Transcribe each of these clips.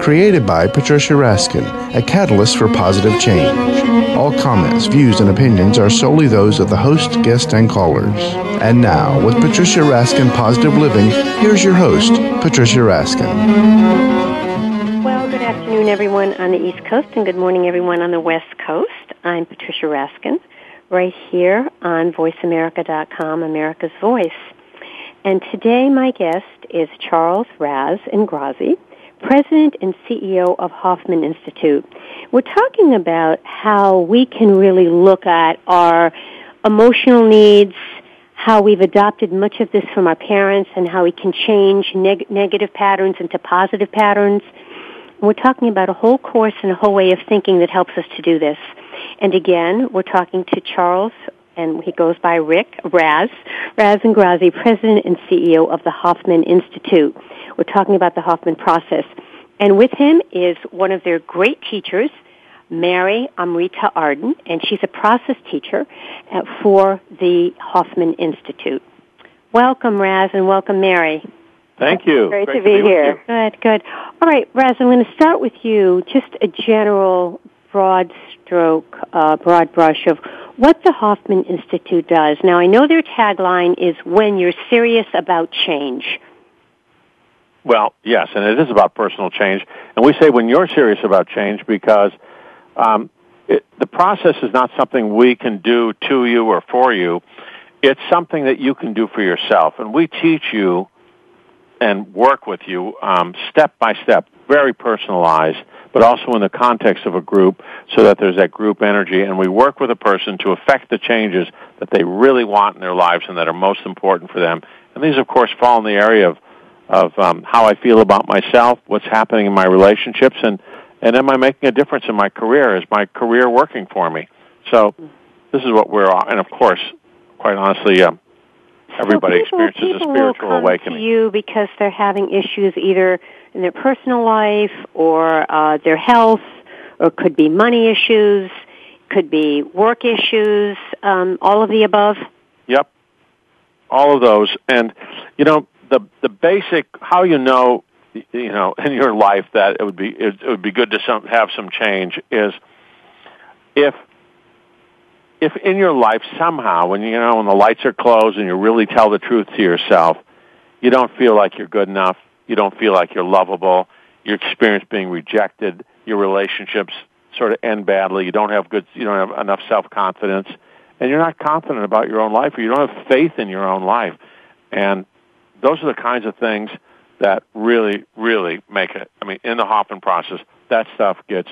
created by Patricia Raskin, a catalyst for positive change. All comments, views, and opinions are solely those of the host, guest, and callers. And now, with Patricia Raskin Positive Living, here's your host, Patricia Raskin. Well, good afternoon, everyone on the East Coast, and good morning, everyone on the West Coast. I'm Patricia Raskin, right here on VoiceAmerica.com, America's Voice. And today, my guest is Charles Raz Ingrasci president and CEO of Hoffman Institute. We're talking about how we can really look at our emotional needs, how we've adopted much of this from our parents, and how we can change neg- negative patterns into positive patterns. we're talking about a whole course and a whole way of thinking that helps us to do this. And again, we're talking to Charles and he goes by Rick Raz, Raz Ingrasci, President and CEO of the Hoffman Institute. We're talking about the Hoffman process. And with him is one of their great teachers, Mary Amrita Arden, and she's a process teacher uh, for the Hoffman Institute. Welcome, Raz, and welcome, Mary. Thank you. Great, Great to, be, to be here. Good, good. All right, Raz, I'm going to start with you. Just a general, broad stroke, uh, broad brush of what the Hoffman Institute does. Now, I know their tagline is when you're serious about change. Well, yes, and it is about personal change. And we say when you're serious about change because um, it, the process is not something we can do to you or for you. It's something that you can do for yourself. And we teach you and work with you um, step by step, very personalized, but also in the context of a group so that there's that group energy. And we work with a person to affect the changes that they really want in their lives and that are most important for them. And these, of course, fall in the area of of um, how I feel about myself, what's happening in my relationships, and and am I making a difference in my career? Is my career working for me? So this is what we're and of course, quite honestly, um, everybody so people, experiences people a spiritual will come awakening. To you because they're having issues either in their personal life or uh, their health, or could be money issues, could be work issues, um, all of the above. Yep, all of those, and you know the the basic how you know you know in your life that it would be it, it would be good to some, have some change is if if in your life somehow when you know when the lights are closed and you really tell the truth to yourself you don't feel like you're good enough you don't feel like you're lovable you experience being rejected your relationships sort of end badly you don't have good you don't have enough self confidence and you're not confident about your own life or you don't have faith in your own life and those are the kinds of things that really, really make it. I mean, in the Hoffman process, that stuff gets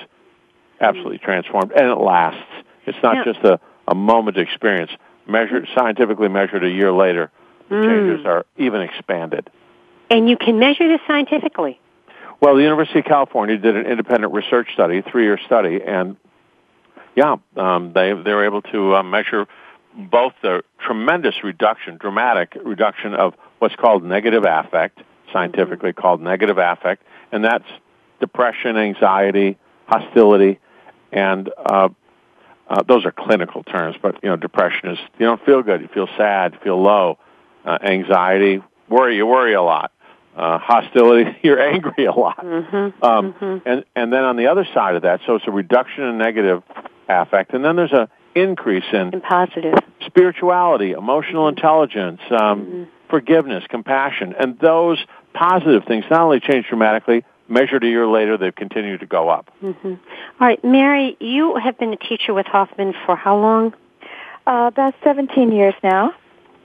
absolutely transformed, and it lasts. It's not yeah. just a, a moment experience. Measured scientifically measured a year later, the mm. changes are even expanded. And you can measure this scientifically. Well, the University of California did an independent research study, three-year study, and yeah, um, they they were able to uh, measure both the tremendous reduction, dramatic reduction of what's called negative affect, scientifically mm-hmm. called negative affect, and that's depression, anxiety, hostility, and uh, uh, those are clinical terms. But you know, depression is you don't feel good, you feel sad, you feel low. Uh, anxiety, worry, you worry a lot. Uh, hostility, you're angry a lot. Mm-hmm. Um, mm-hmm. And and then on the other side of that, so it's a reduction in negative affect, and then there's a increase in, in positive spirituality, emotional intelligence, um, mm-hmm. forgiveness, compassion, and those positive things not only change dramatically. Measured a year later, they've continued to go up. Mm-hmm. All right, Mary, you have been a teacher with Hoffman for how long? Uh, about 17 years now.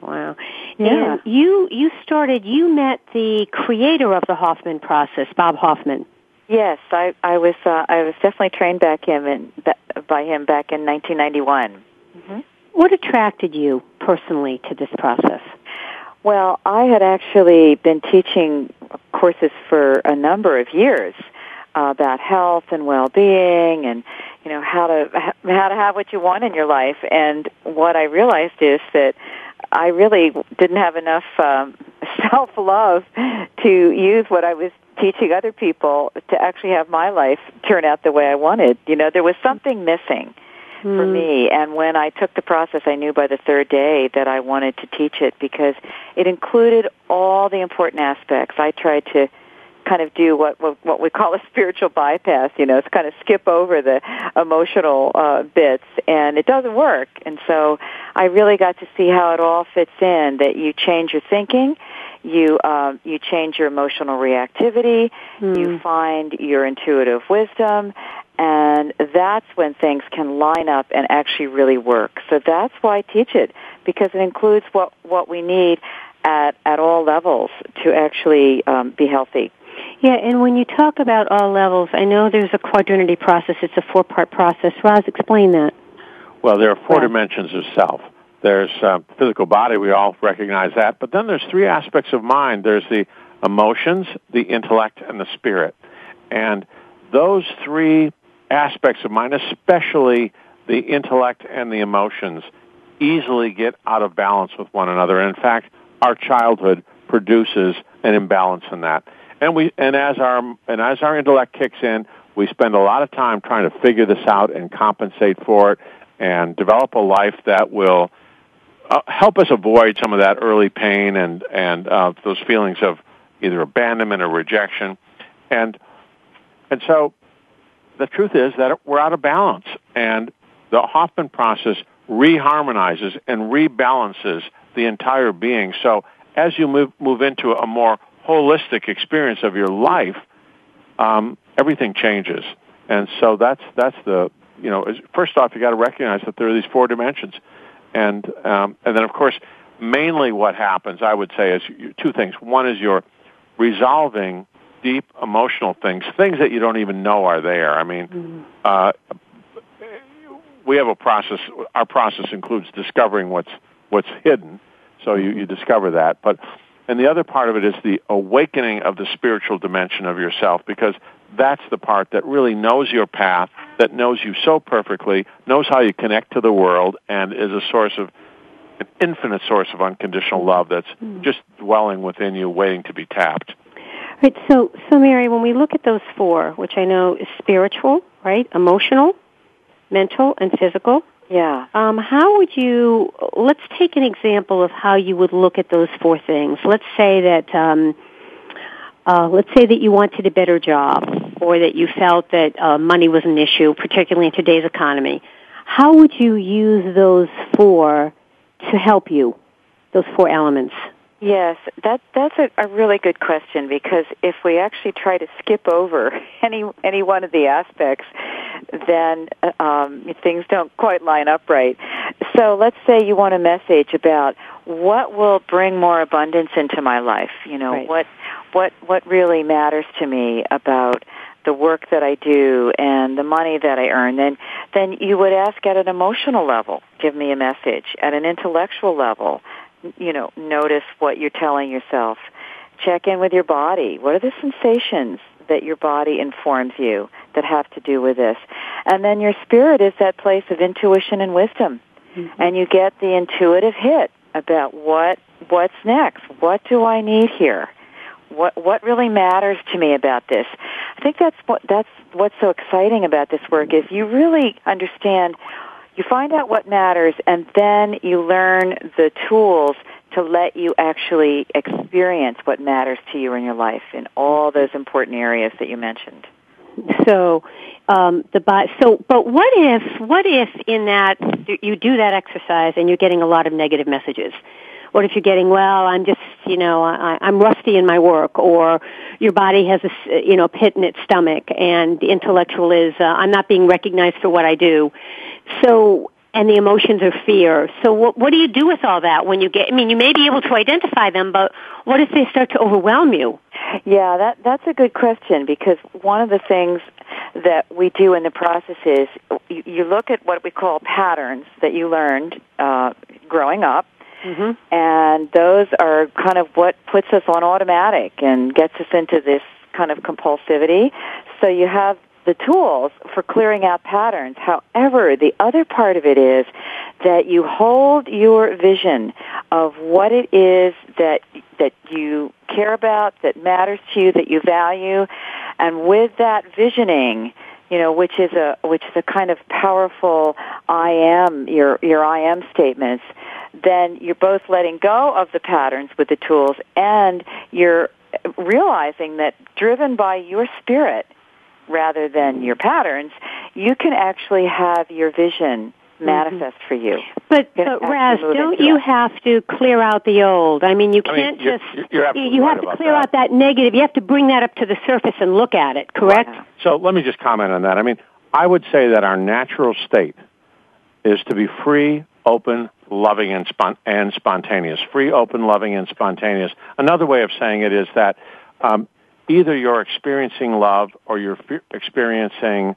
Wow. Yeah. And you you started you met the creator of the Hoffman process, Bob Hoffman. Yes, I, I was. Uh, I was definitely trained back him in, by him back in 1991. Mm-hmm. What attracted you personally to this process? Well, I had actually been teaching courses for a number of years uh, about health and well-being and you know how to how to have what you want in your life and what I realized is that I really didn't have enough um, self-love to use what I was teaching other people to actually have my life turn out the way I wanted. You know, there was something missing mm. for hmm. me. And when I took the process, I knew by the third day that I wanted to teach it because it included all the important aspects. I tried to kind of do what what, what we call a spiritual bypass. You know, it's kind of skip over the emotional uh, bits, and it doesn't work. And so, I really got to see how it all fits in. That you change your thinking, you um, you change your emotional reactivity, mm. you find your intuitive wisdom, and that's when things can line up and actually really work. So that's why I teach it because it includes what what we need at at all levels to actually um, be healthy. Yeah, and when you talk about all levels, I know there's a quadrinity process. It's a four-part process. Raz, explain that. Well, there are four dimensions of self. There's uh, physical body. We all recognize that. But then there's three aspects of mind. There's the emotions, the intellect, and the spirit. And those three aspects of mind, especially the intellect and the emotions, easily get out of balance with one another. And in fact, our childhood produces an imbalance in that. And we and as our and as our intellect kicks in, we spend a lot of time trying to figure this out and compensate for it and develop a life that will uh, help us avoid some of that early pain and and uh, those feelings of either abandonment or rejection. And and so the truth is that we're out of balance, and the Hoffman process reharmonizes and rebalances the entire being. So as you move move into a more holistic experience of your life, um, everything changes. And so that's that's the you know first off you got to recognize that there are these four dimensions, and um, and then of course mainly what happens I would say is two things. One is you're resolving deep emotional things, things that you don't even know are there. I mean, mm-hmm. uh, we have a process. Our process includes discovering what's what's hidden. So you, you discover that, but and the other part of it is the awakening of the spiritual dimension of yourself because that's the part that really knows your path, that knows you so perfectly, knows how you connect to the world, and is a source of an infinite source of unconditional love that's mm. just dwelling within you, waiting to be tapped. Right. So, so Mary, when we look at those four, which I know is spiritual, right, emotional, mental, and physical. Yeah. Um, how would you? Let's take an example of how you would look at those four things. Let's say that. Um, uh, let's say that you wanted a better job, or that you felt that uh, money was an issue, particularly in today's economy. How would you use those four to help you? Those four elements. Yes, that that's a, a really good question because if we actually try to skip over any any one of the aspects, then um, things don't quite line up right. So let's say you want a message about what will bring more abundance into my life. You know right. what what what really matters to me about the work that I do and the money that I earn, then then you would ask at an emotional level, give me a message. At an intellectual level, you know, notice what you're telling yourself. Check in with your body. What are the sensations that your body informs you that have to do with this? And then your spirit is that place of intuition and wisdom. Mm-hmm. And you get the intuitive hit about what what's next. What do I need here? What what really matters to me about this? I think that's what that's what's so exciting about this work is you really understand you find out what matters and then you learn the tools to let you actually experience what matters to you in your life in all those important areas that you mentioned. So, um, the so, but what if what if in that you do that exercise and you're getting a lot of negative messages? What if you're getting well? I'm just you know I, I'm rusty in my work, or your body has a you know pit in its stomach, and the intellectual is uh, I'm not being recognized for what I do. So and the emotions of fear. So what, what do you do with all that when you get, I mean, you may be able to identify them, but what if they start to overwhelm you? Yeah, that, that's a good question because one of the things that we do in the process is you, you look at what we call patterns that you learned uh, growing up, mm-hmm. and those are kind of what puts us on automatic and gets us into this kind of compulsivity. So you have the tools for clearing out patterns. However, the other part of it is that you hold your vision of what it is that that you care about, that matters to you, that you value, and with that visioning, you know, which is a which is a kind of powerful I am your your I am statements, then you're both letting go of the patterns with the tools and you're realizing that driven by your spirit rather than your patterns, you can actually have your vision mm-hmm. manifest mm-hmm. for you. But, but Raz, don't you have to clear out the old? I mean, you can't I mean, just. You're, you're you have right to clear that. out that negative. You have to bring that up to the surface and look at it. Correct. Right. So let me just comment on that. I mean, I would say that our natural state is to be free, open, loving, and, spont- and spontaneous. Free, open, loving, and spontaneous. Another way of saying it is that um, either you're experiencing love or you're experiencing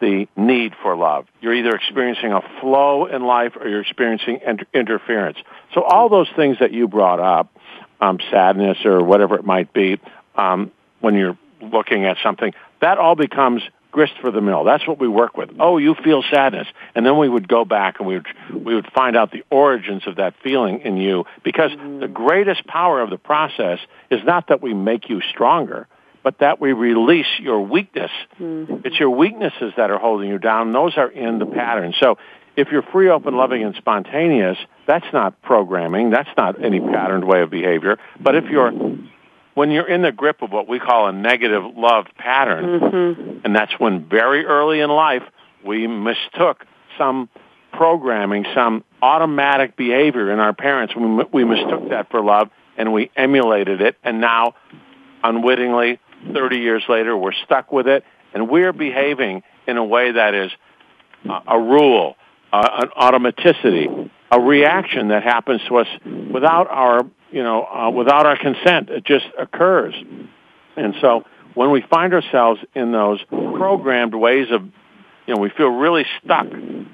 the need for love. You're either experiencing a flow in life or you're experiencing inter- interference. So all those things that you brought up, um, sadness or whatever it might be, um, when you're looking at something, that all becomes grist for the mill. That's what we work with. Oh, you feel sadness. And then we would go back and we would, we would find out the origins of that feeling in you because the greatest power of the process is not that we make you stronger, but that we release your weakness. Mm-hmm. It's your weaknesses that are holding you down. Those are in the pattern. So if you're free, open, loving, and spontaneous, that's not programming. That's not any patterned way of behavior. But if you're when you're in the grip of what we call a negative love pattern, mm-hmm. and that's when very early in life we mistook some programming, some automatic behavior in our parents. We, we mistook that for love and we emulated it, and now, unwittingly, 30 years later, we're stuck with it, and we're behaving in a way that is uh, a rule, uh, an automaticity, a reaction that happens to us without our you know, uh, without our consent. It just occurs. And so when we find ourselves in those programmed ways of, you know, we feel really stuck.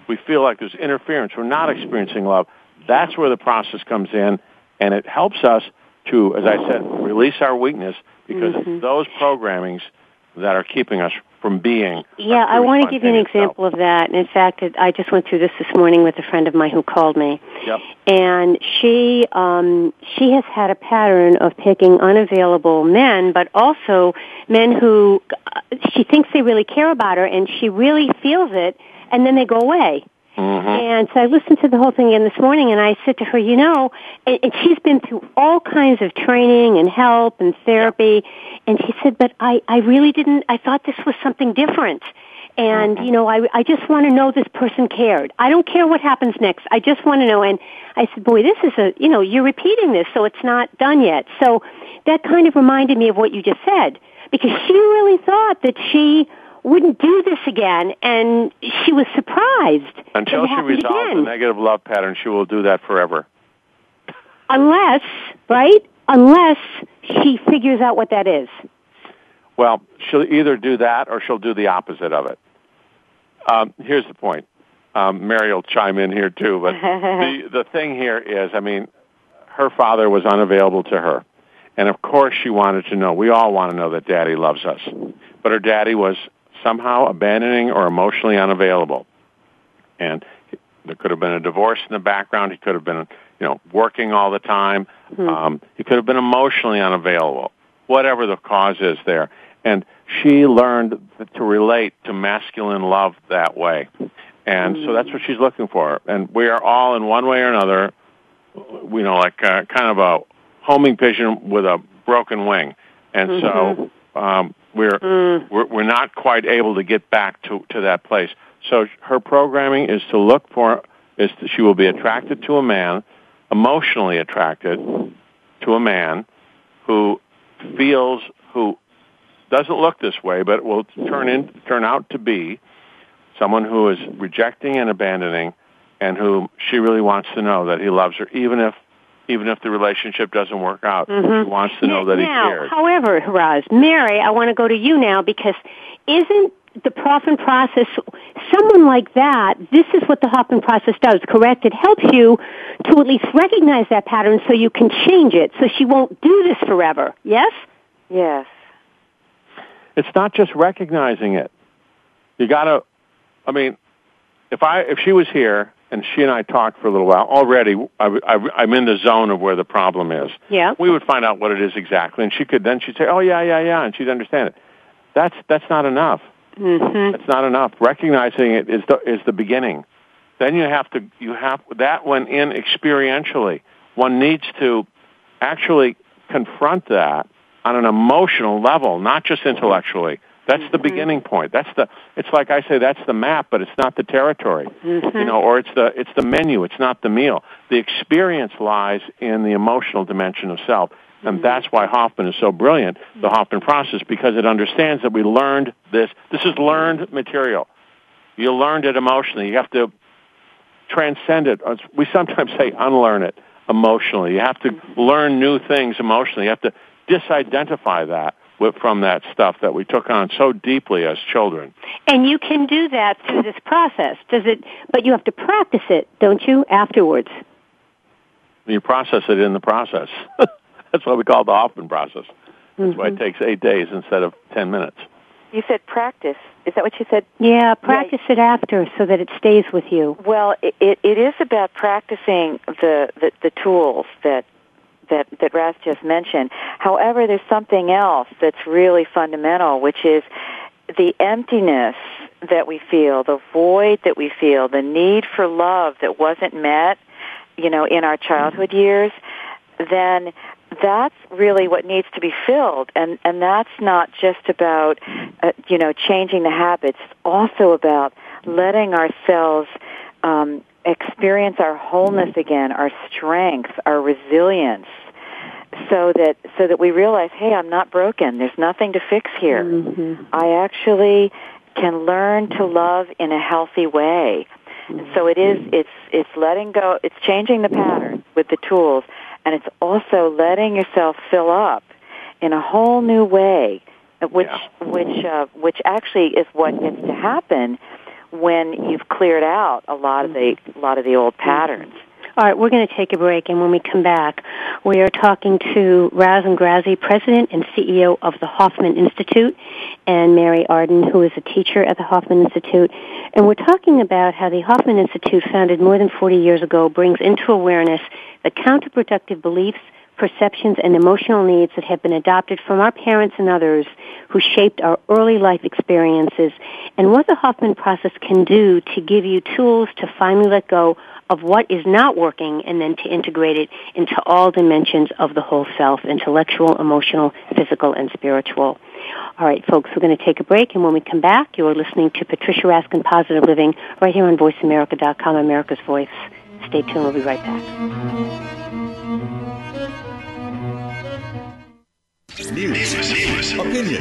We feel like there's interference. We're not experiencing love. That's where the process comes in, and it helps us to, as I said, release our weakness because mm-hmm. those programmings that are keeping us from being. Yeah, I want to give you an example self. of that. And in fact, I just went through this this morning with a friend of mine who called me. Yep. And she um she has had a pattern of picking unavailable men, but also men who uh, she thinks they really care about her and she really feels it and then they go away. Mm-hmm. And so I listened to the whole thing again this morning, and I said to her, you know, and, and she's been through all kinds of training and help and therapy, and she said, but I, I really didn't. I thought this was something different. And, you know, I, I just want to know this person cared. I don't care what happens next. I just want to know. And I said, boy, this is a, you know, you're repeating this, so it's not done yet. So that kind of reminded me of what you just said. Because she really thought that she wouldn't do this again, and she was surprised. Until she resolves the negative love pattern, she will do that forever. Unless, right? Unless she figures out what that is. Well, she'll either do that or she'll do the opposite of it. Um, here's the point. Um, Mary will chime in here too, but the the thing here is, I mean, her father was unavailable to her, and of course she wanted to know. We all want to know that Daddy loves us, but her daddy was somehow abandoning or emotionally unavailable. And there could have been a divorce in the background. He could have been, you know, working all the time. Mm-hmm. Um, he could have been emotionally unavailable. Whatever the cause is there. And she learned to relate to masculine love that way. And mm-hmm. so that's what she's looking for. And we are all in one way or another, you know, like uh, kind of a homing pigeon with a broken wing. And mm-hmm. so um, we're, mm. we're we're not quite able to get back to to that place. So her programming is to look for is to, she will be attracted to a man, emotionally attracted to a man who feels who doesn't look this way, but will turn in turn out to be someone who is rejecting and abandoning and who she really wants to know that he loves her, even if even if the relationship doesn't work out. Mm-hmm. He wants to know that he cares. However, Raz, Mary, I want to go to you now because isn't the Hoffman process, someone like that, this is what the Hoffman process does, correct? It helps you to at least recognize that pattern so you can change it so she won't do this forever. Yes? Yes. It's not just recognizing it. You gotta, I mean, if I, if she was here and she and I talked for a little while, already I, I, I'm in the zone of where the problem is. Yeah. We would find out what it is exactly and she could, then she'd say, oh yeah, yeah, yeah, and she'd understand it. That's, that's not enough. Mm-hmm. That's not enough. Recognizing it is the, is the beginning. Then you have to, you have, that went in experientially. One needs to actually confront that on an emotional level, not just intellectually. That's the mm-hmm. beginning point. That's the. It's like I say, that's the map, but it's not the territory. You mm-hmm. know, or it's the it's the menu. It's not the meal. The experience lies in the emotional dimension of self, and mm-hmm. that's why Hoffman is so brilliant. The Hoffman process because it understands that we learned this. This is learned material. You learned it emotionally. You have to transcend it. We sometimes say unlearn it emotionally. You have to learn new things emotionally. You have to disidentify that with, from that stuff that we took on so deeply as children. And you can do that through this process. Does it? But you have to practice it, don't you? Afterwards. You process it in the process. That's what we call the Hoffman process. That's Mm-hmm. why it takes eight days instead of ten minutes. You said practice. Is that what you said? Yeah, practice it after so that it stays with you. Well, it, it, it is about practicing the, the, the tools that that that Raz just mentioned. However, there's something else that's really fundamental, which is the emptiness that we feel, the void that we feel, the need for love that wasn't met, you know, in our childhood years. Then that's really what needs to be filled, and and that's not just about, uh, you know, changing the habits. It's also about letting ourselves. Um, experience our wholeness again, our strength, our resilience, so that so that we realize, hey, I'm not broken. There's nothing to fix here. Mm-hmm. I actually can learn to love in a healthy way. And so it is it's it's letting go, it's changing the pattern with the tools and it's also letting yourself fill up in a whole new way which Yeah. which uh, which actually is what gets to happen when you've cleared out a lot of the a lot of the old patterns. All right, we're going to take a break, and when we come back, we are talking to Raz Ingrasci, President and CEO of the Hoffman Institute, and Mary Arden, who is a teacher at the Hoffman Institute. And we're talking about how the Hoffman Institute, founded more than 40 years ago, brings into awareness the counterproductive beliefs, perceptions, and emotional needs that have been adopted from our parents and others who shaped our early life experiences, and what the Hoffman process can do to give you tools to finally let go of what is not working and then to integrate it into all dimensions of the whole self, intellectual, emotional, physical, and spiritual. All right, folks, we're going to take a break, and when we come back, you are listening to Patricia Raskin Positive Living right here on VoiceAmerica.com, America's Voice. Stay tuned. We'll be right back. News, opinion,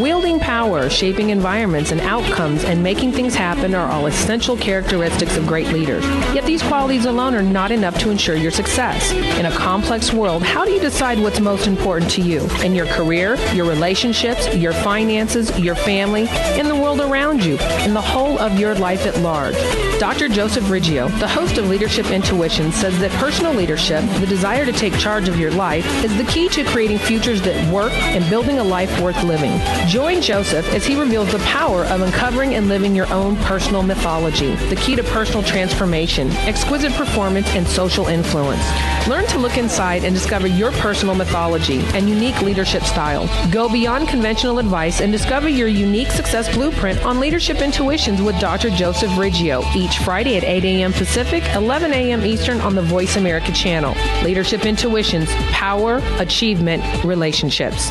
Wielding power, shaping environments and outcomes, and making things happen are all essential characteristics of great leaders. Yet these qualities alone are not enough to ensure your success. In a complex world, how do you decide what's most important to you? In your career, your relationships, your finances, your family, in the world around you, and the whole of your life at large? Dr. Joseph Riggio, the host of Leadership Intuition, says that personal leadership, the desire to take charge of your life, is the key to creating futures that work and building a life worth living. Join Joseph as he reveals the power of uncovering and living your own personal mythology, the key to personal transformation, exquisite performance, and social influence. Learn to look inside and discover your personal mythology and unique leadership style. Go beyond conventional advice and discover your unique success blueprint on Leadership Intuitions with Dr. Joseph Riggio each Friday at 8 a.m. Pacific, 11 a.m. Eastern on the Voice America channel. Leadership Intuitions, power, achievement, relationships.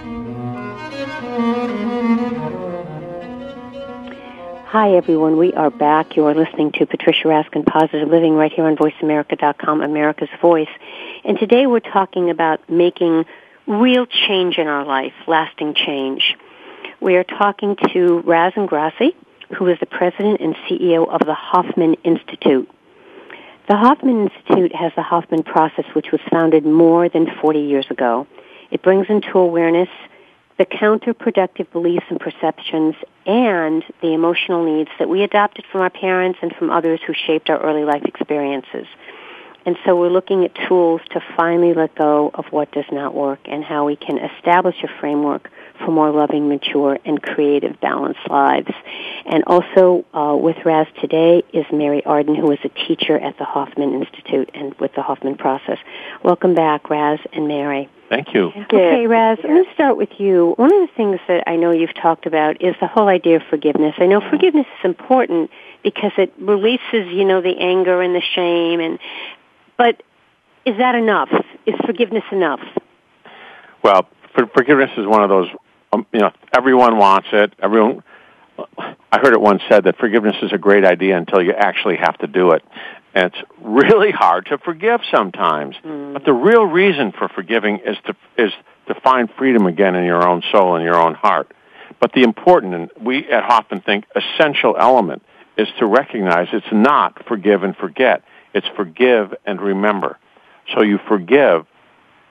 Hi, everyone. We are back. You are listening to Patricia Raskin Positive Living right here on VoiceAmerica.com, America's Voice. And today we're talking about making real change in our life, lasting change. We are talking to Raz Ingrasci, who is the president and CEO of the Hoffman Institute. The Hoffman Institute has the Hoffman process, which was founded more than 40 years ago. It brings into awareness the counterproductive beliefs and perceptions and the emotional needs that we adopted from our parents and from others who shaped our early life experiences. And so we're looking at tools to finally let go of what does not work and how we can establish a framework for more loving, mature, and creative, balanced lives. And also uh, with Raz today is Mary Arden, who is a teacher at the Hoffman Institute and with the Hoffman process. Welcome back, Raz and Mary. Thank you. Okay, Raz, I'm going to start with you. One of the things that I know you've talked about is the whole idea of forgiveness. I know forgiveness is important because it releases, you know, the anger and the shame and but is that enough? Is forgiveness enough? Well, for, forgiveness is one of those um, you know, everyone wants it. Everyone I heard it once said that forgiveness is a great idea until you actually have to do it. And it's really hard to forgive sometimes. Mm. But the real reason for forgiving is to is to find freedom again in your own soul and your own heart. But the important, and we at Hoffman think essential element, is to recognize it's not forgive and forget. It's forgive and remember. So you forgive,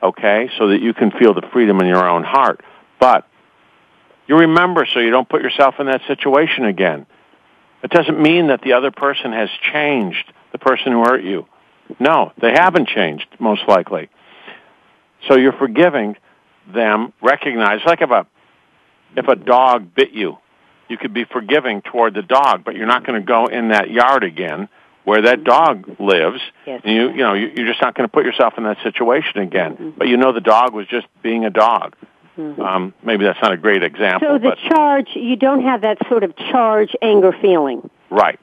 okay, so that you can feel the freedom in your own heart. But you remember so you don't put yourself in that situation again. It doesn't mean that the other person has changed the person who hurt you. No, they haven't changed, most likely. So you're forgiving them, recognize, like if a, if a dog bit you, you could be forgiving toward the dog, but you're not going to go in that yard again where that dog lives. Yes. And you, you know, you're just not going to put yourself in that situation again. Mm-hmm. But you know the dog was just being a dog. Mm-hmm. Um, maybe that's not a great example. So the but, charge, you don't have that sort of charge anger feeling. Right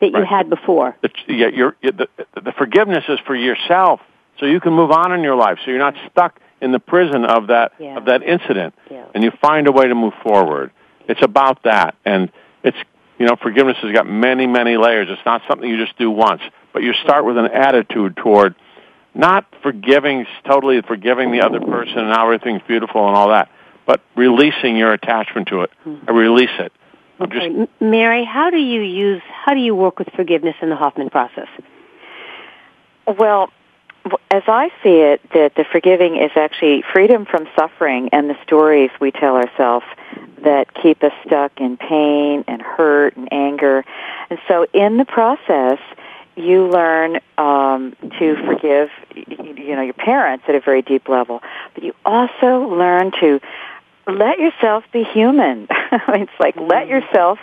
that right. you had before. The, yeah, you're, the, the forgiveness is for yourself, so you can move on in your life. So you're not stuck in the prison of that yeah. of that incident, yeah. and you find a way to move forward. It's about that, and it's you know forgiveness has got many many layers. It's not something you just do once, but you start with an attitude toward not forgiving totally forgiving the other person and now everything's beautiful and all that, but releasing your attachment to it. Mm-hmm. Release it. Okay, just, Mary, how do you use how do you work with forgiveness in the Hoffman process? Well, as I see it, that the forgiving is actually freedom from suffering and the stories we tell ourselves that keep us stuck in pain and hurt and anger. And so, in the process, you learn um, to forgive, you know, your parents at a very deep level, but you also learn to let yourself be human. it's like let mm-hmm. yourself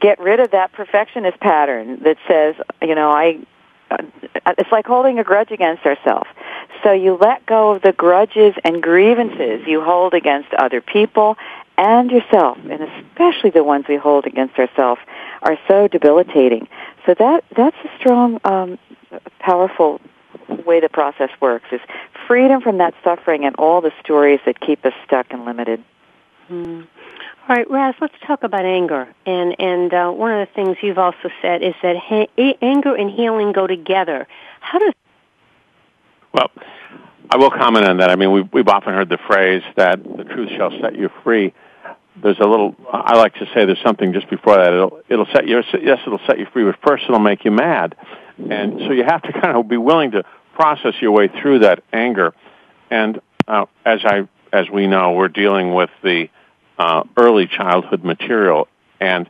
get rid of that perfectionist pattern that says, you know, I uh, it's like holding a grudge against ourselves. So you let go of the grudges and grievances you hold against other people and yourself, and especially the ones we hold against ourselves, are so debilitating. So that that's a strong, um, powerful way the process works is freedom from that suffering and all the stories that keep us stuck and limited. Hmm. All right, Raz, let's talk about anger. And and uh, one of the things you've also said is that ha- anger and healing go together. How does Well, I will comment on that. I mean, we've, we've often heard the phrase that the truth shall set you free. There's a little, I like to say there's something just before that. It'll, it'll set you, yes, it'll set you free, but first it'll make you mad. And so you have to kind of be willing to process your way through that anger. And uh, as I, as we know, we're dealing with the uh, early childhood material. And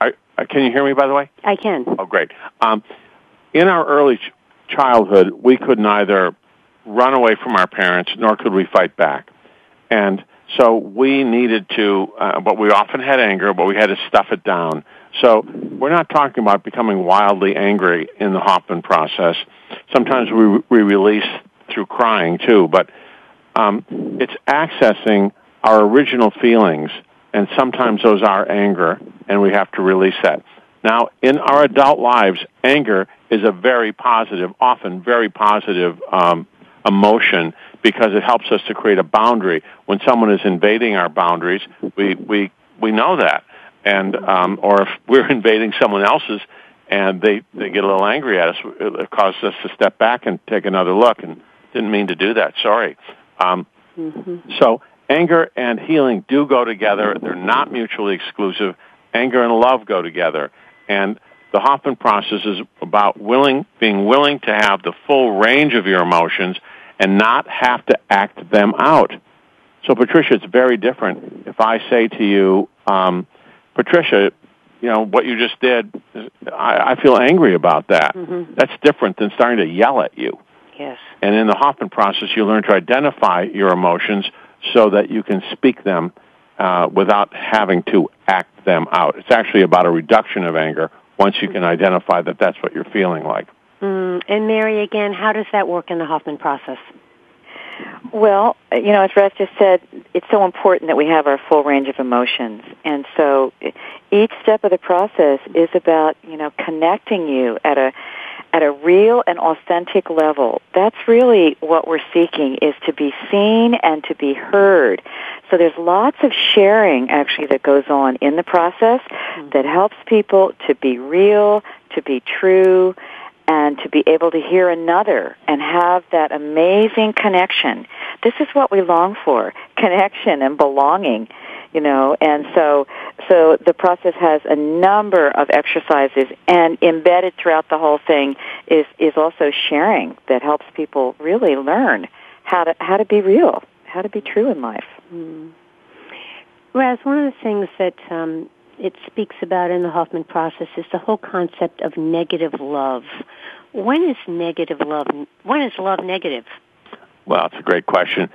I, I, can you hear me, by the way? I can. Oh, great. Um, in our early ch- childhood, we could neither run away from our parents nor could we fight back. And so we needed to, uh, but we often had anger, but we had to stuff it down. So we're not talking about becoming wildly angry in the Hoffman process. Sometimes we, we release through crying too, but um, it's accessing our original feelings, and sometimes those are anger, and we have to release that. Now, in our adult lives, anger is a very positive, often very positive um, emotion because it helps us to create a boundary. When someone is invading our boundaries, we we we know that, and um, or if we're invading someone else's and they they get a little angry at us, it causes us to step back and take another look. And didn't mean to do that. Sorry. Um, mm-hmm. So anger and healing do go together. They're not mutually exclusive. Anger and love go together. And the Hoffman process is about willing, being willing to have the full range of your emotions and not have to act them out. So, Patricia, it's very different if I say to you, um, Patricia, you know, what you just did, I, I feel angry about that. Mm-hmm. That's different than starting to yell at you. Yes. And in the Hoffman process, you learn to identify your emotions so that you can speak them uh, without having to act them out. It's actually about a reduction of anger once you can identify that that's what you're feeling like. Mm. And Mary, again, how does that work in the Hoffman process? Well, you know, as Raz just said, it's so important that we have our full range of emotions. And so each step of the process is about, you know, connecting you at a at a real and authentic level. That's really what we're seeking is to be seen and to be heard. So there's lots of sharing actually that goes on in the process mm-hmm. that helps people to be real, to be true, and to be able to hear another and have that amazing connection. This is what we long for, connection and belonging you know and so so the process has a number of exercises and embedded throughout the whole thing is is also sharing that helps people really learn how to how to be real how to be true in life mm. Raz, one of the things that um, it speaks about in the Hoffman process is the whole concept of negative love. When is negative love? When is love negative? Well, it's a great question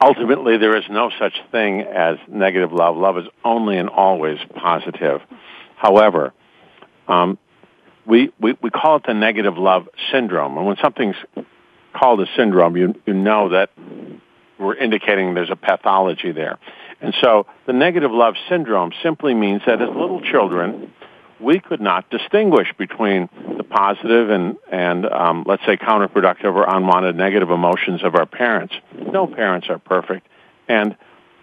ultimately there is no such thing as negative love. Love is only and always positive. However, um, we, we, we call it the negative love syndrome. And when something's called a syndrome, you, you know that we're indicating there's a pathology there. And so the negative love syndrome simply means that as little children, we could not distinguish between the positive and, and um, let's say, counterproductive or unwanted negative emotions of our parents. No parents are perfect. And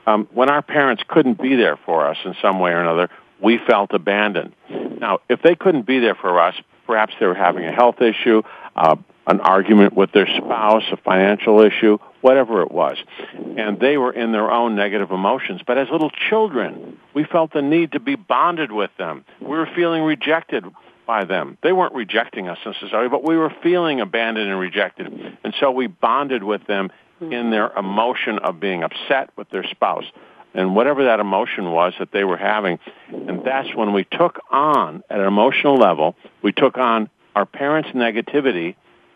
um, when our parents couldn't be there for us in some way or another, we felt abandoned. Now, if they couldn't be there for us, perhaps they were having a health issue, uh, an argument with their spouse, a financial issue, whatever it was. And they were in their own negative emotions. But as little children, we felt the need to be bonded with them. We were feeling rejected by them. They weren't rejecting us necessarily, but we were feeling abandoned and rejected. And so we bonded with them in their emotion of being upset with their spouse and whatever that emotion was that they were having. And that's when we took on, at an emotional level, we took on our parents' negativity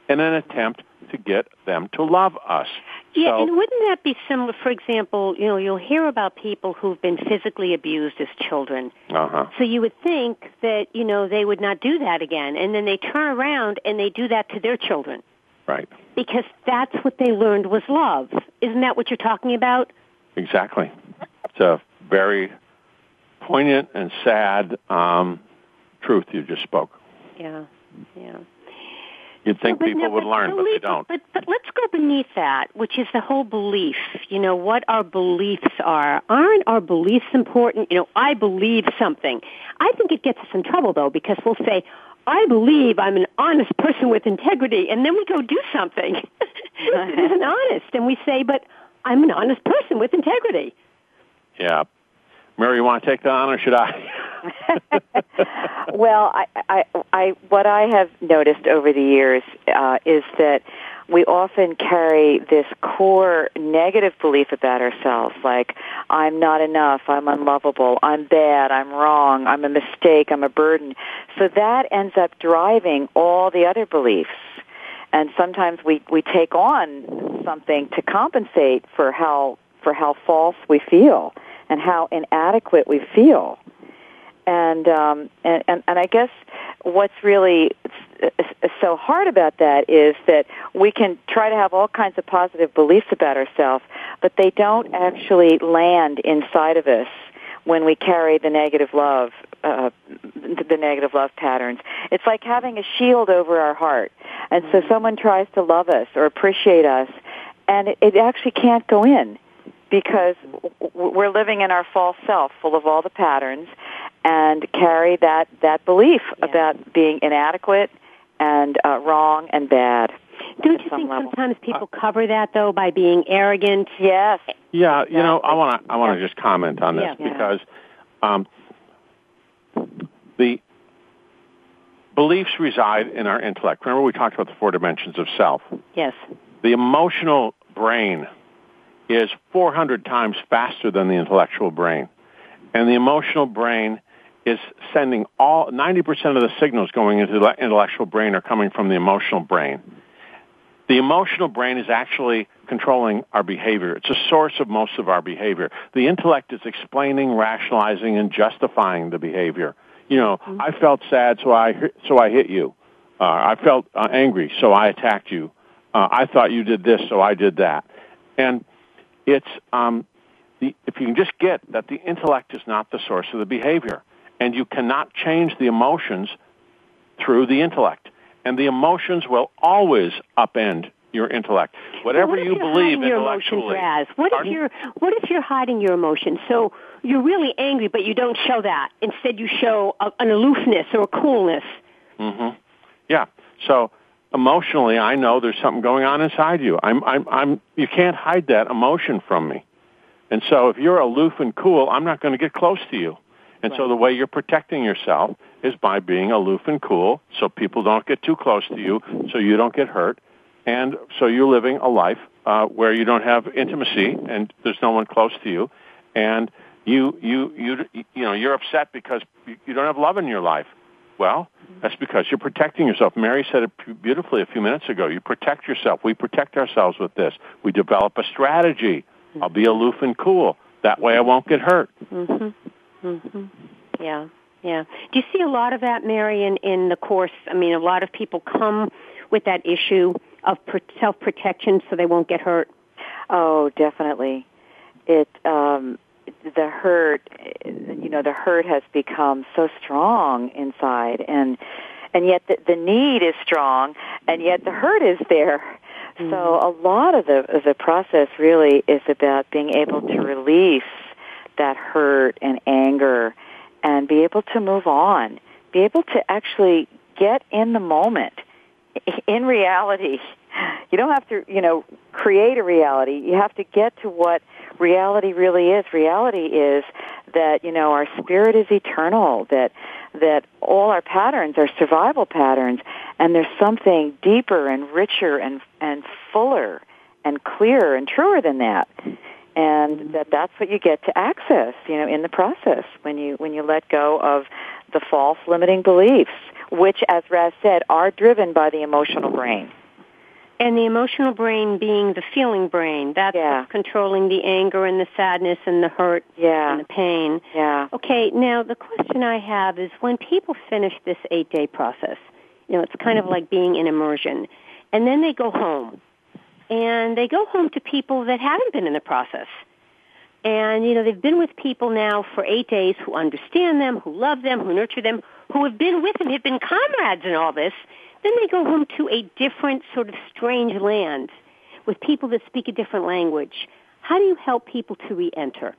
in an attempt to get them to love us. Yeah, so, and wouldn't that be similar? For example, you know, you'll hear about people who've been physically abused as children. Uh-huh. So you would think that you know they would not do that again, and then they turn around and they do that to their children. Right. Because that's what they learned was love. Isn't that what you're talking about? Exactly. It's a very poignant and sad um, truth you just spoke. Yeah, yeah. You'd think but people no, would learn, but they don't. But, but let's go beneath that, which is the whole belief. You know, what our beliefs are. Aren't our beliefs important? You know, I believe something. I think it gets us in trouble, though, because we'll say, I believe I'm an honest person with integrity, and then we go do something that uh-huh. isn't honest, and we say, but I'm an honest person with integrity. Yeah. Mary, you want to take that on, or should I? well, I, I, I, what I have noticed over the years uh, is that we often carry this core negative belief about ourselves, like I'm not enough, I'm unlovable, I'm bad, I'm wrong, I'm a mistake, I'm a burden. So that ends up driving all the other beliefs. And sometimes we, we take on something to compensate for how for how false we feel and how inadequate we feel and um, and, and and I guess what's really so hard about that is that we can try to have all kinds of positive beliefs about ourselves, but they don't actually land inside of us when we carry the negative love, uh, the negative love patterns. It's like having a shield over our heart, and so someone tries to love us or appreciate us, and it, it actually can't go in because we're living in our false self full of all the patterns and carry that that belief Yeah. about being inadequate and uh, wrong and bad. Don't you think level. sometimes people cover that though by being arrogant? Yes. Yeah, you know, I want to I want to just comment on this Yeah. Yeah. because um, the beliefs reside in our intellect. Remember, we talked about the four dimensions of self. Yes. The emotional brain is 400 times faster than the intellectual brain, and the emotional brain is sending all 90% of the signals going into the intellectual brain are coming from the emotional brain. The emotional brain is actually controlling our behavior. It's a source of most of our behavior. The intellect is explaining, rationalizing, and justifying the behavior. You know, I felt sad, so I so I hit you. Uh, I felt uh, angry, so I attacked you. Uh, I thought you did this, so I did that. And it's um, the, if you can just get that the intellect is not the source of the behavior, and you cannot change the emotions through the intellect, and the emotions will always upend your intellect. Whatever what you believe your emotions, intellectually. Raz? What Pardon? if you're what if you're hiding your emotions? So you're really angry, but you don't show that. Instead, you show a, an aloofness or a coolness. Mm-hmm. Yeah. So emotionally, I know there's something going on inside you. I'm, I'm, I'm. You can't hide that emotion from me. And so, if you're aloof and cool, I'm not going to get close to you. And so, the way you're protecting yourself is by being aloof and cool, so people don't get too close to you, so you don't get hurt, and so you're living a life uh, where you don't have intimacy and there's no one close to you, and you, you, you, you know, you're upset because you you don't have love in your life. Well, that's because you're protecting yourself. Mary said it beautifully a few minutes ago. You protect yourself. We protect ourselves with this. We develop a strategy. I'll be aloof and cool. That way I won't get hurt. Mhm. Mhm. Yeah. Yeah. Do you see a lot of that, Mary, in, in the course? I mean, a lot of people come with that issue of pr- self-protection so they won't get hurt. Oh, definitely. It um the hurt you know the hurt has become so strong inside and and yet the, the need is strong and yet the hurt is there. Mm-hmm. So a lot of the of the process really is about being able to release that hurt and anger and be able to move on. Be able to actually get in the moment in reality. You don't have to, you know, create a reality. You have to get to what reality really is. Reality is that, you know, our spirit is eternal, that that all our patterns are survival patterns and there's something deeper and richer and and fuller and clearer and truer than that. And that that's what you get to access, you know, in the process when you when you let go of the false limiting beliefs, which as Raz said are driven by the emotional brain. And the emotional brain being the feeling brain. That's Yeah. what's controlling the anger and the sadness and the hurt Yeah. and the pain. Yeah. Okay, now the question I have is when people finish this eight day process, you know, it's kind of mm-hmm. like being in immersion, and then they go home, and they go home to people that haven't been in the process. And, you know, they've been with people now for eight days who understand them, who love them, who nurture them, who have been with them, have been comrades in all this. Then they go home to a different sort of strange land with people that speak a different language. How do you help people to re-enter?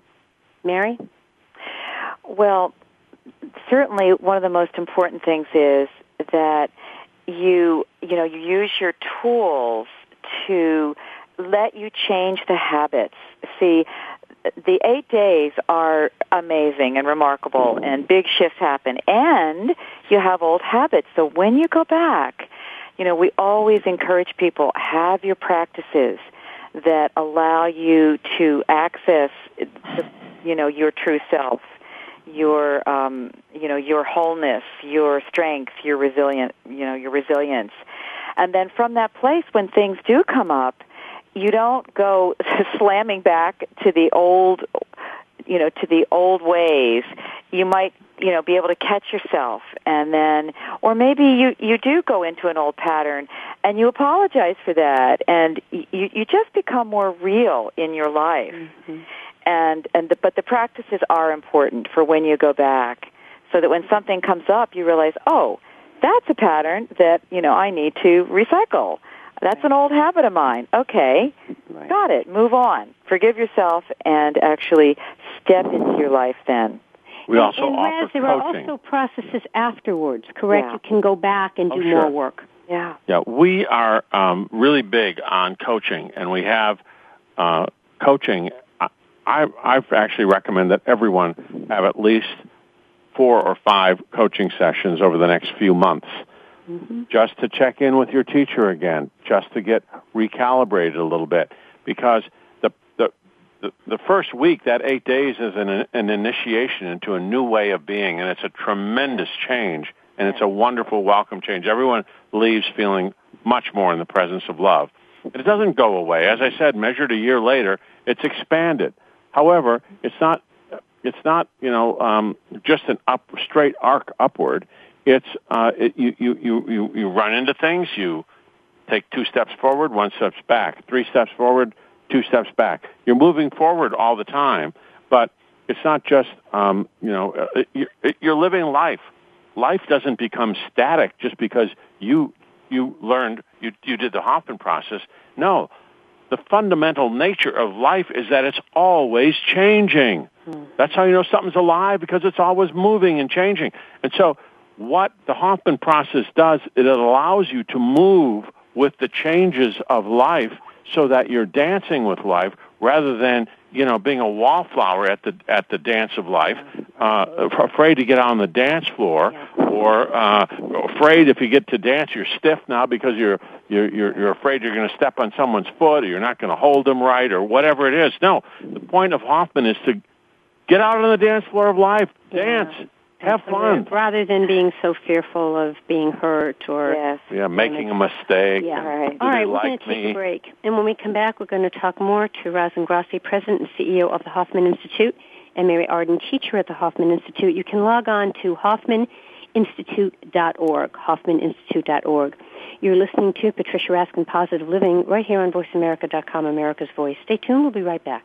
Mary? Well, certainly one of the most important things is that you, you know, you use your tools to let you change the habits. See, the eight days are amazing and remarkable and big shifts happen and you have old habits. So when you go back, you know, we always encourage people, have your practices that allow you to access, you know, your true self, your, um, you know, your wholeness, your strength, your resilient, you know, your resilience. And then from that place, when things do come up, you don't go slamming back to the old, you know, to the old ways. You might, you know, be able to catch yourself and then, or maybe you, you do go into an old pattern and you apologize for that and you, you just become more real in your life. Mm-hmm. And, and the, but the practices are important for when you go back so that when something comes up, you realize, oh, that's a pattern that, you know, I need to recycle that's an old habit of mine. Okay. Right. Got it. Move on. Forgive yourself and actually step into your life then. We also and, offer Raz, there coaching. are also processes afterwards, correct? Yeah. You can go back and oh, do sure. more work. Yeah. Yeah, we are um, really big on coaching, and we have uh, coaching. I, I actually recommend that everyone have at least four or five coaching sessions over the next few months mm-hmm. just to check in with your teacher again, just to get recalibrated a little bit, because the the the, the first week, that eight days, is an an initiation into a new way of being, and it's a tremendous change, and it's a wonderful welcome change. Everyone leaves feeling much more in the presence of love. And it doesn't go away. As I said, measured a year later, it's expanded. However, it's not it's not you know um, just an up straight arc upward. It's uh, it, you, you you you run into things. You take two steps forward, one steps back, three steps forward, two steps back. You're moving forward all the time, but it's not just um, you know uh, you're, you're living life. Life doesn't become static just because you you learned you you did the Hoffman process. No, the fundamental nature of life is that it's always changing. Hmm. That's how you know something's alive because it's always moving and changing. And so what the Hoffman process does, it allows you to move with the changes of life so that you're dancing with life rather than you know being a wallflower at the at the dance of life, uh, afraid to get on the dance floor, or uh, afraid if you get to dance you're stiff now because you're you're you're, you're afraid you're going to step on someone's foot or you're not going to hold them right or whatever it is. No, the point of Hoffman is to get out on the dance floor of life, dance. Yeah have fun. Rather than being so fearful of being hurt or yes. yeah making a mistake yeah. right. all right we're like going to take me? a break. And when we come back we're going to talk more to Raz Ingrasci president and CEO of the Hoffman Institute and Mary Arden teacher at the Hoffman Institute. You can log on to hoffmaninstitute.org hoffmaninstitute.org you're listening to Patricia Raskin Positive Living right here on voiceamerica.com America's Voice. Stay tuned. We'll be right back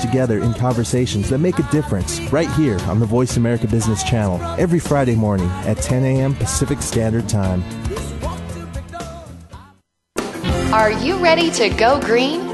together in conversations that make a difference right here on the Voice America Business Channel every Friday morning at 10 a.m. Pacific Standard Time. Are you ready to go green?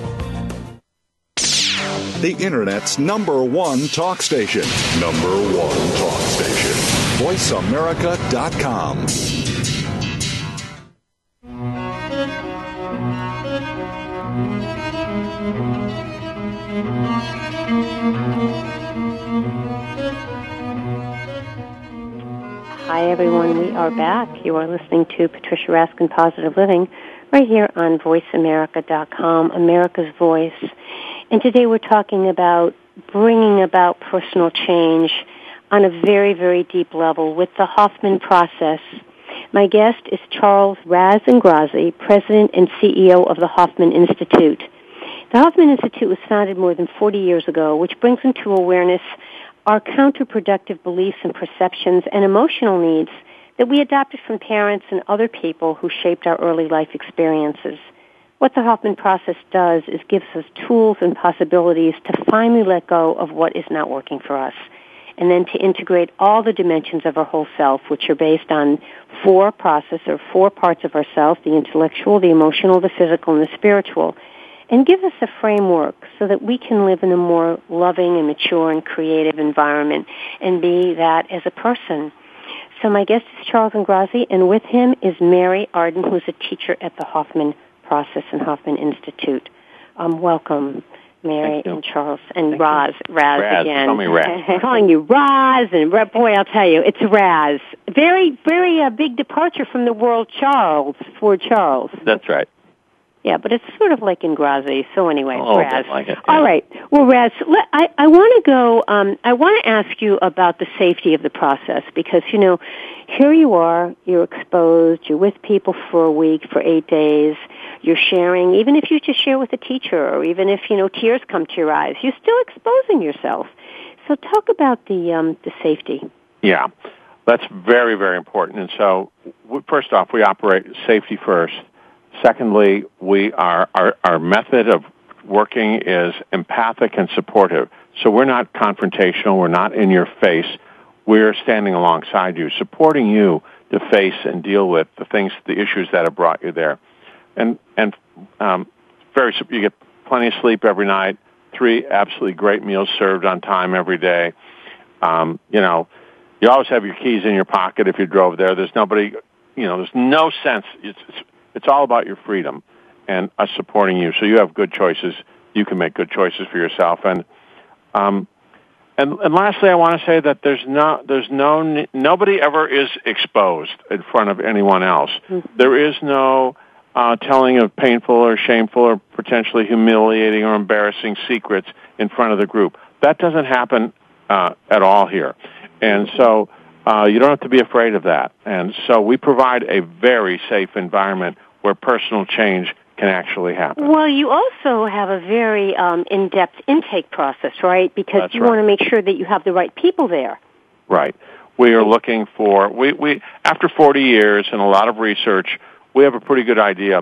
the Internet's number one talk station. Number one talk station. VoiceAmerica.com. Hi, everyone. We are back. You are listening to Patricia Raskin Positive Living right here on VoiceAmerica.com, America's Voice. And today we're talking about bringing about personal change on a very, very deep level with the Hoffman process. My guest is Charles Raz Ingrasci, President and CEO of the Hoffman Institute. The Hoffman Institute was founded more than 40 years ago, which brings into awareness our counterproductive beliefs and perceptions and emotional needs that we adopted from parents and other people who shaped our early life experiences. What the Hoffman process does is gives us tools and possibilities to finally let go of what is not working for us and then to integrate all the dimensions of our whole self, which are based on four process or four parts of ourself, the intellectual, the emotional, the physical, and the spiritual, and give us a framework so that we can live in a more loving and mature and creative environment and be that as a person. So my guest is Charles Ingrasci, and with him is Mary Arden, who's a teacher at the Hoffman Process and Hoffman Institute. Um, welcome, Mary and Charles and Thank Raz. Raz, Raz, again. call me Raz. Calling you Raz, and boy, I'll tell you, it's Raz. Very, very uh, big departure from the world Charles for Charles. That's right. Yeah, but it's sort of like Ingrasci. So anyway, Oh, Raz. like it, yeah. right. Well, Raz, let, I, I want to go. Um, I want to ask you about the safety of the process because you know, here you are. You're exposed. You're with people for a week, for eight days. You're sharing, even if you just share with a teacher, or even if you know tears come to your eyes. You're still exposing yourself. So talk about the um, the safety. Yeah, that's very, very important. And so, w- first off, we operate safety first. Secondly, we are our, our method of working is empathic and supportive. So we're not confrontational. We're not in your face. We're standing alongside you, supporting you to face and deal with the things, the issues that have brought you there. And and um, very you get plenty of sleep every night. Three absolutely great meals served on time every day. Um, you know, you always have your keys in your pocket if you drove there. There's nobody, you know, there's no sense. It's, it's, it's all about your freedom and us supporting you. So you have good choices. You can make good choices for yourself. And, um, and, and lastly, I want to say that there's no, there's no, nobody ever is exposed in front of anyone else. There is no, uh, telling of painful or shameful or potentially humiliating or embarrassing secrets in front of the group. That doesn't happen uh, at all here. And so uh, you don't have to be afraid of that. And so we provide a very safe environment where personal change can actually happen. Well, you also have a very um, in-depth intake process, right? Because That's you right. want to make sure that you have the right people there. Right. We are looking for we, we after 40 years and a lot of research, we have a pretty good idea.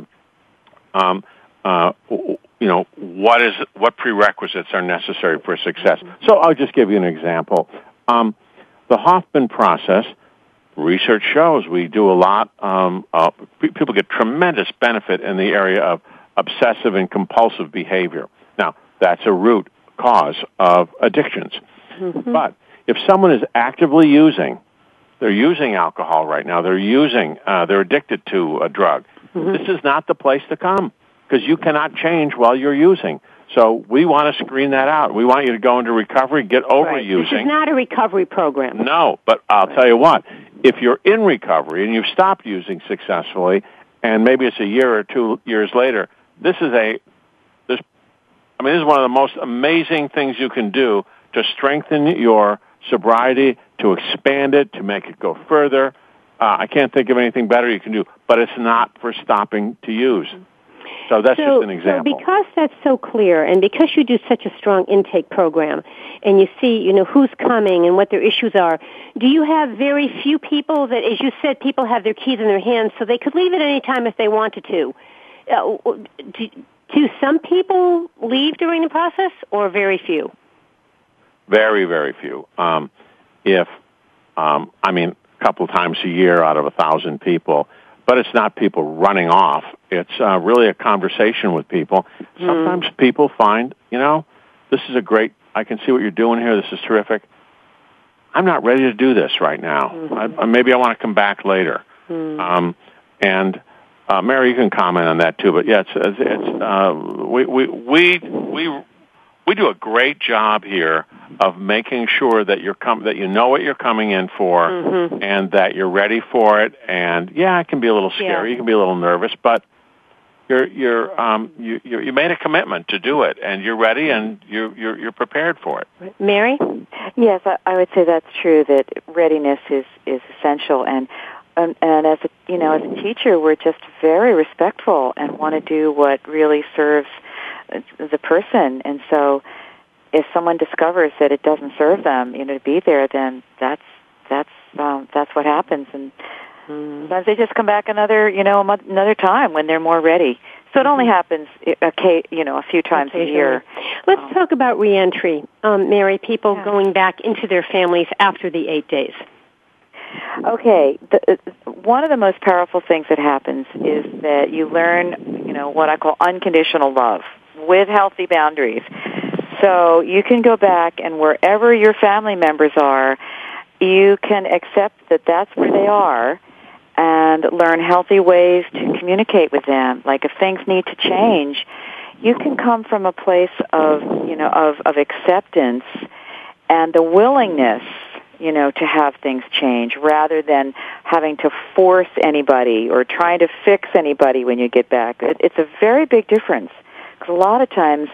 Um, uh, you know what is what prerequisites are necessary for success. So I'll just give you an example. Um, the Hoffman process. Research shows we do a lot. Um, uh, people get tremendous benefit in the area of obsessive and compulsive behavior. Now, that's a root cause of addictions. Mm-hmm. But if someone is actively using, they're using alcohol right now, they're using, uh, they're addicted to a drug, Mm-hmm. this is not the place to come because you cannot change while you're using. So we want to screen that out. We want you to go into recovery, get over Right. using. This is not a recovery program. No, but I'll tell you what. If you're in recovery and you've stopped using successfully, and maybe it's a year or two years later, this is a this. I mean, this is one of the most amazing things you can do to strengthen your sobriety, to expand it, to make it go further. Uh, I can't think of anything better you can do, but it's not for stopping to use. So that's so, just an example. So because that's so clear, and because you do such a strong intake program, and you see, you know, who's coming and what their issues are, do you have very few people that, as you said, people have their keys in their hands, so they could leave at any time if they wanted to? Uh, do, do some people leave during the process, or very few? Very, very few. Um, if um, I mean, a couple of times a year out of a thousand people, but it's not people running off. It's uh, really a conversation with people. Sometimes people find, you know, this is a great. I can see what you're doing here. This is terrific. I'm not ready to do this right now. I, maybe I want to come back later. Um, and uh, Mary, you can comment on that too. But yeah, it's, it's, it's uh, we we we we we do a great job here of making sure that you're com- that you know what you're coming in for Mm-hmm. and that you're ready for it. And yeah, it can be a little scary. Yeah. You can be a little nervous, but you're you're um you you you made a commitment to do it and you're ready and you're you're you're prepared for it. Mary? Yes, I, I would say that's true. That readiness is is essential, and and, and as a you know as a teacher, we're just very respectful and want to do what really serves the person. And so, if someone discovers that it doesn't serve them, you know, to be there, then that's that's um, that's what happens. And sometimes they just come back another you know month, another time when they're more ready. So it only happens a, you know a few times a year. Let's talk about reentry. Um, Mary, people going back into their families after the eight days. Okay, the, uh, one of the most powerful things that happens is that you learn, you know, what I call unconditional love with healthy boundaries. So you can go back and wherever your family members are, you can accept that that's where they are and learn healthy ways to communicate with them. Like if things need to change, you can come from a place of, you know, of, of acceptance and the willingness you know, to have things change rather than having to force anybody or trying to fix anybody when you get back. It, it's a very big difference a lot of times,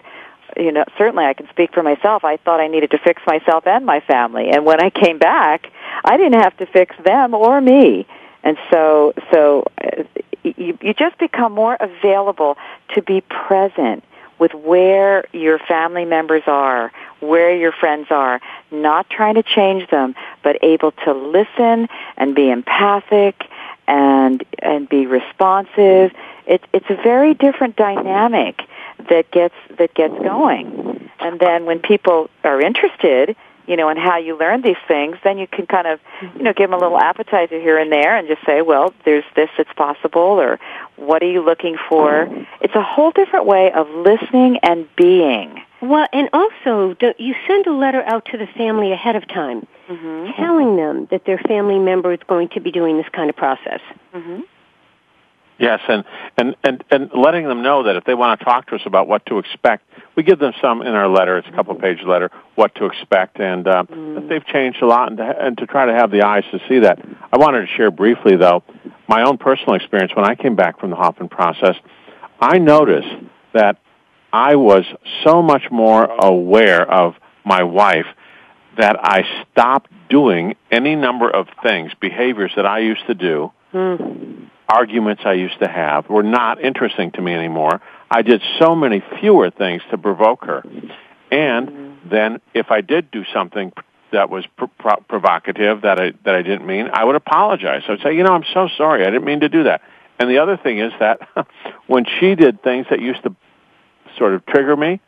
you know, certainly I can speak for myself. I thought I needed to fix myself and my family, and when I came back, I didn't have to fix them or me. And so, so uh, you, you just become more available to be present with where your family members are, where your friends are, not trying to change them, but able to listen and be empathic and and be responsive. It, it's a very different dynamic that gets that gets going. And then when people are interested, you know, in how you learn these things, then you can kind of, you know, give them a little appetizer here and there and just say, well, there's this that's possible or what are you looking for? It's a whole different way of listening and being. Well, and also, you send a letter out to the family ahead of time, Mm-hmm. telling them that their family member is going to be doing this kind of process. Mm-hmm. Yes, and, and, and, and letting them know that if they want to talk to us about what to expect, we give them some in our letter. It's a couple page letter, what to expect, and uh, that they've changed a lot, and to, and to try to have the eyes to see that. I wanted to share briefly, though, my own personal experience when I came back from the Hoffman process. I noticed that I was so much more aware of my wife that I stopped doing any number of things, behaviors that I used to do, arguments I used to have were not interesting to me anymore. I did so many fewer things to provoke her. And then if I did do something that was pr- pro- provocative that I that I didn't mean, I would apologize. I would say, "You know, I'm so sorry. I didn't mean to do that." And the other thing is that when she did things that used to sort of trigger me,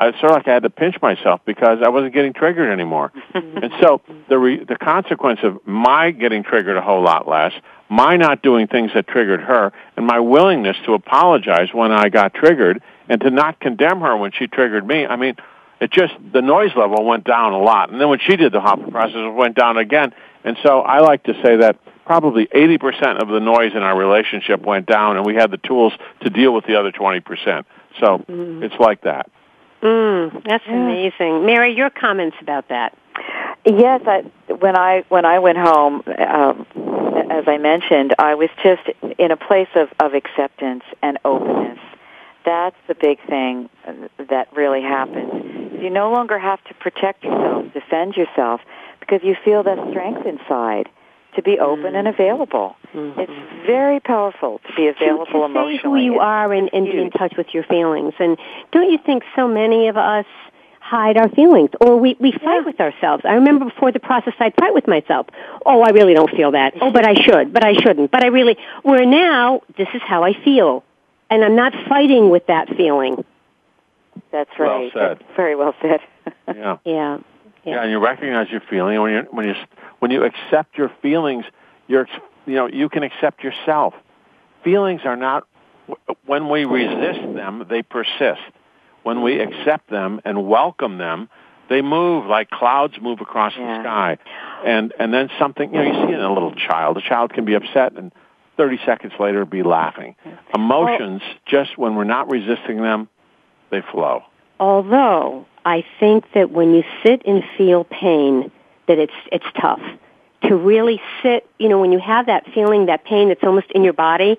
I sort of like I had to pinch myself because I wasn't getting triggered anymore. and so the re- the consequence of my getting triggered a whole lot less, my not doing things that triggered her, and my willingness to apologize when I got triggered and to not condemn her when she triggered me. I mean, It just the noise level went down a lot, and then when she did the Hoffman process, it went down again. And so I like to say that probably 80% of the noise in our relationship went down, and we had the tools to deal with the other 20%. So mm. it's like that. Mm, that's yeah. amazing, Mary. Your comments about that? Yes, I, when I when I went home, um, as I mentioned, I was just in a place of, of acceptance and openness. That's the big thing that really happens. You no longer have to protect yourself, defend yourself, because you feel that strength inside to be open and mm-hmm. available. Mm-hmm. It's very powerful to be available to, to emotionally. Say who you are and, and be in touch with your feelings. And don't you think so many of us hide our feelings or we, we fight yeah. with ourselves. I remember before the process I'd fight with myself. Oh, I really don't feel that. Oh, but I should, but I shouldn't. But I really, where now, this is how I feel. And I'm not fighting with that feeling. That's right. Well said. That's very well said. yeah. yeah. Yeah. Yeah, and you recognize your feeling when you when you when you accept your feelings, you're you know you can accept yourself. Feelings are not when we resist them, they persist. When we accept them and welcome them, they move like clouds move across yeah. the sky. And and then something you know you see in a little child. A child can be upset and 30 seconds later be laughing. Emotions, well, just when we're not resisting them, they flow. Although I think that when you sit and feel pain, that it's it's tough to really sit. You know, when you have that feeling, that pain that's almost in your body,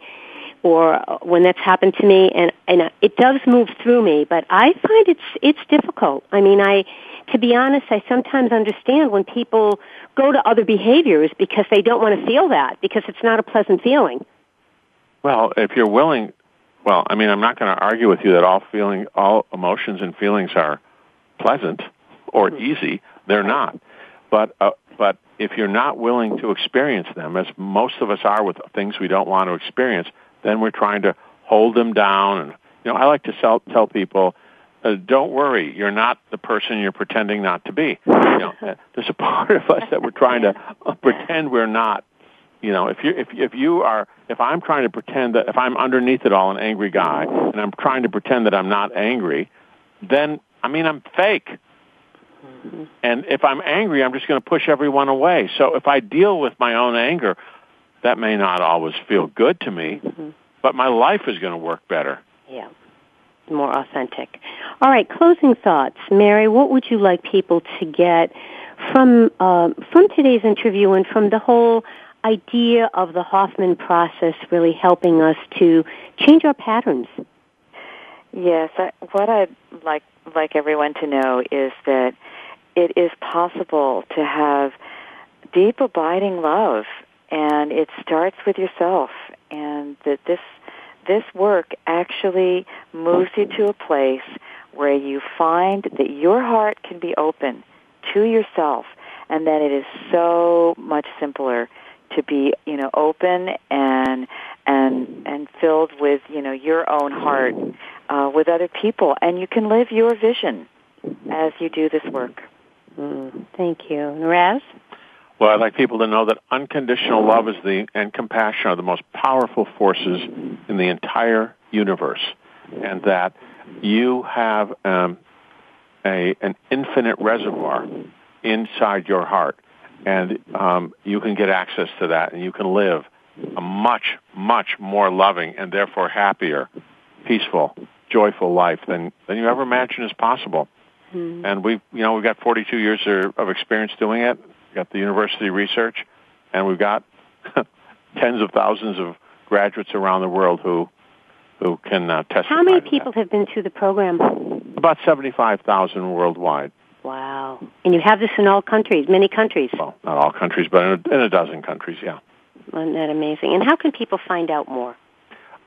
or when that's happened to me, and and it does move through me. But I find it's it's difficult. I mean, I to be honest, I sometimes understand when people go to other behaviors because they don't want to feel that because it's not a pleasant feeling. Well, if you're willing, well, I mean, I'm not going to argue with you that all feeling, all emotions and feelings are pleasant or mm-hmm. easy. They're not. But uh, but if you're not willing to experience them, as most of us are with things we don't want to experience, then we're trying to hold them down. And you know, I like to sell, tell people, uh, don't worry, you're not the person you're pretending not to be. You know, uh, there's a part of us that we're trying to pretend we're not. You know, if you if if you are if I'm trying to pretend that if I'm underneath it all an angry guy and I'm trying to pretend that I'm not angry, then I mean I'm fake. Mm-hmm. And if I'm angry, I'm just going to push everyone away. So if I deal with my own anger, that may not always feel good to me, mm-hmm. but my life is going to work better. Yeah, more authentic. All right, closing thoughts, Mary. What would you like people to get from uh, from today's interview and from the whole idea of the Hoffman process really helping us to change our patterns? Yes, I, what I'd like like everyone to know is that it is possible to have deep abiding love and it starts with yourself and that this this work actually moves you to a place where you find that your heart can be open to yourself and that it is so much simpler to be you know open and and and filled with you know your own heart uh, with other people. And you can live your vision as you do this work. Mm, thank you. Raz well, I'd like people to know that unconditional love is the and compassion are the most powerful forces in the entire universe, and that you have um, a an infinite reservoir inside your heart, and um, you can get access to that, and you can live a much, much more loving and therefore happier, peaceful, joyful life than than you ever imagined is possible. Mm-hmm. And we, you know, we've got 42 years of experience doing it We've got the university research, and we've got tens of thousands of graduates around the world who who can uh, testify. How many people have been through the program? About seventy-five thousand worldwide. Wow! And you have this in all countries, many countries. Well, not all countries, but in a, in a dozen countries, yeah. Isn't that amazing? And how can people find out more?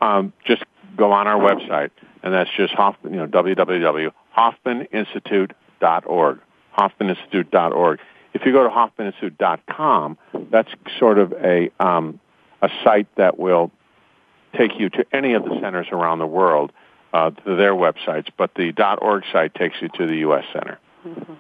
Um, just go on our website, and that's just Hoffman, you know, www.hoffmaninstitute.org. Hoffmaninstitute.org. If you go to hoffmaninstitute.com, that's sort of a um, a site that will take you to any of the centers around the world uh, to their websites. But the .org site takes you to the U.S. Center. Mm-hmm.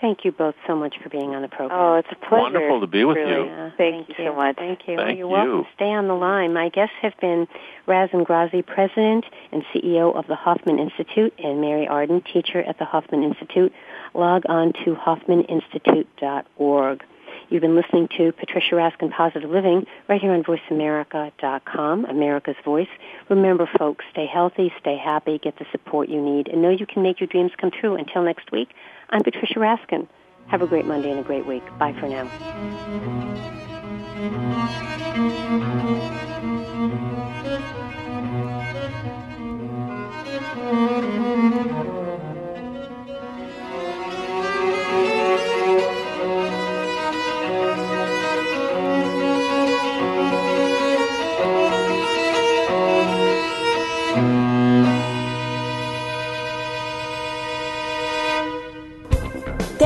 Thank you both so much for being on the program. Oh, it's a pleasure. Wonderful to be with really. you. Yeah, thank, thank, you so much. Thank you. Thank you're you. welcome. Stay on the line. My guests have been Raz Ingrasci, President and CEO of the Hoffman Institute, and Mary Arden, teacher at the Hoffman Institute. Log on to hoffmaninstitute.org. You've been listening to Patricia Raskin Positive Living right here on VoiceAmerica.com, America's Voice. Remember, folks, stay healthy, stay happy, get the support you need, and know you can make your dreams come true. Until next week, I'm Patricia Raskin. Have a great Monday and a great week. Bye for now.